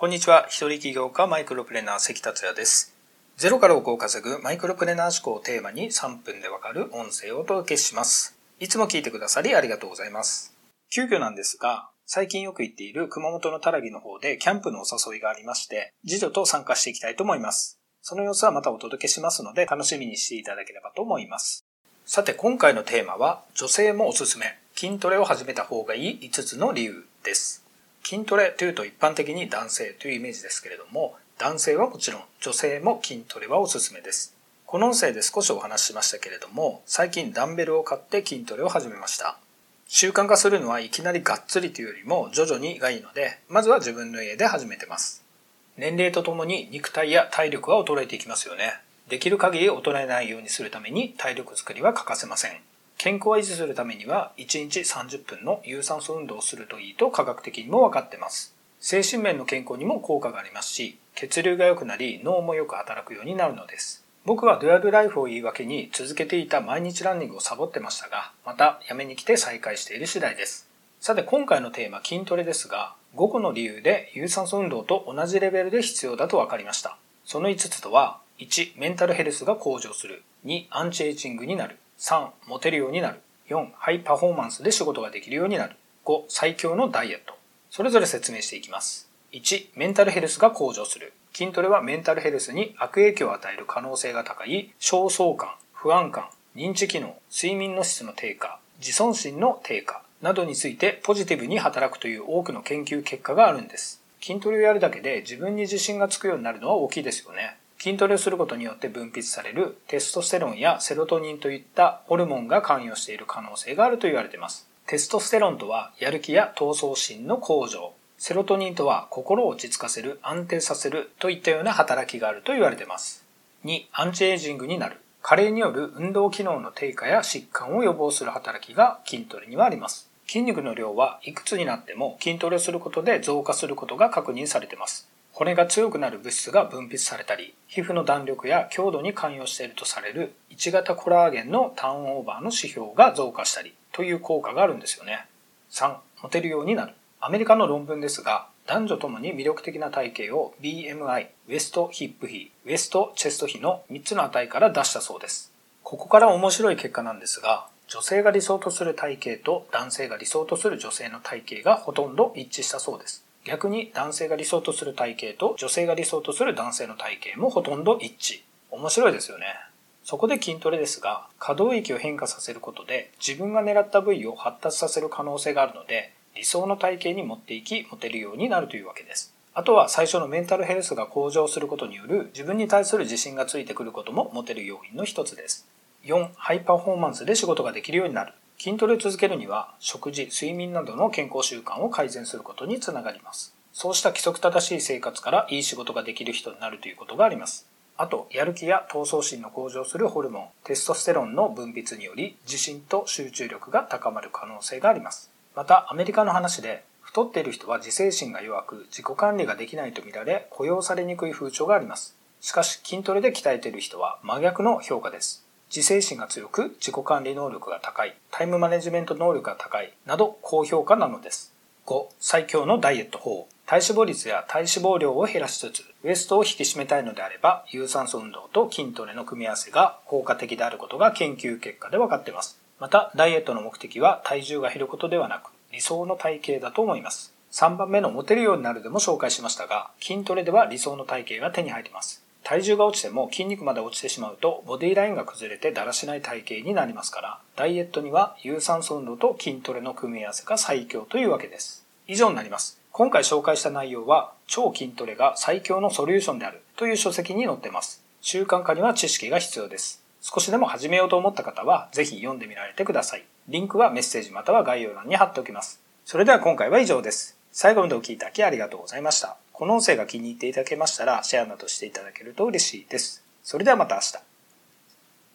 こんにちは。一人起業家マイクロプレーナー関達也です。ゼロから億を稼ぐマイクロプレナー思考をテーマに3分でわかる音声をお届けします。いつも聞いてくださりありがとうございます。急遽なんですが、最近よく行っている熊本のたらぎの方でキャンプのお誘いがありまして、次女と参加していきたいと思います。その様子はまたお届けしますので楽しみにしていただければと思います。さて今回のテーマは女性もおすすめ筋トレを始めた方がいい5つの理由です。筋トレというと一般的に男性というイメージですけれども、男性はもちろん女性も筋トレはおすすめです。この音声で少しお話ししましたけれども、最近ダンベルを買って筋トレを始めました。習慣化するのはいきなりがっつりというよりも徐々にがいいので、まずは自分の家で始めてます。年齢とともに肉体や体力は衰えていきますよね。できる限り衰えないようにするために体力づくりは欠かせません。健康を維持するためには1日30分の有酸素運動をするといいと科学的にも分かってます。精神面の健康にも効果がありますし、血流が良くなり脳もよく働くようになるのです。僕はドゥアルライフを言い訳に続けていた毎日ランニングをサボってましたが、またやめに来て再開している次第です。さて今回のテーマ筋トレですが、5個の理由で有酸素運動と同じレベルで必要だと分かりました。その5つとは、1、メンタルヘルスが向上する。2、アンチエイジングになる。3、モテるようになる。4、ハイパフォーマンスで仕事ができるようになる。5、最強のダイエット。それぞれ説明していきます。1、メンタルヘルスが向上する。筋トレはメンタルヘルスに悪影響を与える可能性が高い、焦燥感、不安感、認知機能、睡眠の質の低下、自尊心の低下などについてポジティブに働くという多くの研究結果があるんです。筋トレをやるだけで自分に自信がつくようになるのは大きいですよね。筋トレをすることによって分泌されるテストステロンやセロトニンといったホルモンが関与している可能性があると言われています。テストステロンとはやる気や闘争心の向上。セロトニンとは心を落ち着かせる、安定させるといったような働きがあると言われています。2、アンチエイジングになる。加齢による運動機能の低下や疾患を予防する働きが筋トレにはあります。筋肉の量はいくつになっても筋トレをすることで増加することが確認されています。骨が強くなる物質が分泌されたり、皮膚の弾力や強度に関与しているとされる1型コラーゲンのターンオーバーの指標が増加したりという効果があるんですよね。3、モテるようになる。アメリカの論文ですが、男女ともに魅力的な体型を BMI、ウエストヒップ比、ウエストチェスト比の3つの値から出したそうです。ここから面白い結果なんですが、女性が理想とする体型と男性が理想とする女性の体型がほとんど一致したそうです。逆に男性が理想とする体型と女性が理想とする男性の体型もほとんど一致。面白いですよね。そこで筋トレですが、可動域を変化させることで自分が狙った部位を発達させる可能性があるので、理想の体型に持っていき、持てるようになるというわけです。あとは最初のメンタルヘルスが向上することによる自分に対する自信がついてくることも持てる要因の一つです。4、ハイパフォーマンスで仕事ができるようになる。筋トレを続けるには食事、睡眠などの健康習慣を改善することにつながります。そうした規則正しい生活からいい仕事ができる人になるということがあります。あと、やる気や闘争心の向上するホルモン、テストステロンの分泌により自信と集中力が高まる可能性があります。また、アメリカの話で、太っている人は自制心が弱く自己管理ができないと見られ雇用されにくい風潮があります。しかし筋トレで鍛えている人は真逆の評価です。自制心が強く自己管理能力が高い、タイムマネジメント能力が高いなど高評価なのです。5、最強のダイエット法。体脂肪率や体脂肪量を減らしつつ、ウエストを引き締めたいのであれば、有酸素運動と筋トレの組み合わせが効果的であることが研究結果で分かっています。また、ダイエットの目的は体重が減ることではなく、理想の体型だと思います。3番目のモテるようになるでも紹介しましたが、筋トレでは理想の体型が手に入ります。体重が落ちても筋肉まで落ちてしまうとボディラインが崩れてだらしない体型になりますからダイエットには有酸素運動と筋トレの組み合わせが最強というわけです。以上になります。今回紹介した内容は超筋トレが最強のソリューションであるという書籍に載ってます。習慣化には知識が必要です。少しでも始めようと思った方はぜひ読んでみられてください。リンクはメッセージまたは概要欄に貼っておきます。それでは今回は以上です。最後までお聴きいただきありがとうございました。この音声が気に入っていただけましたらシェアなどしていただけると嬉しいです。それではまた明日。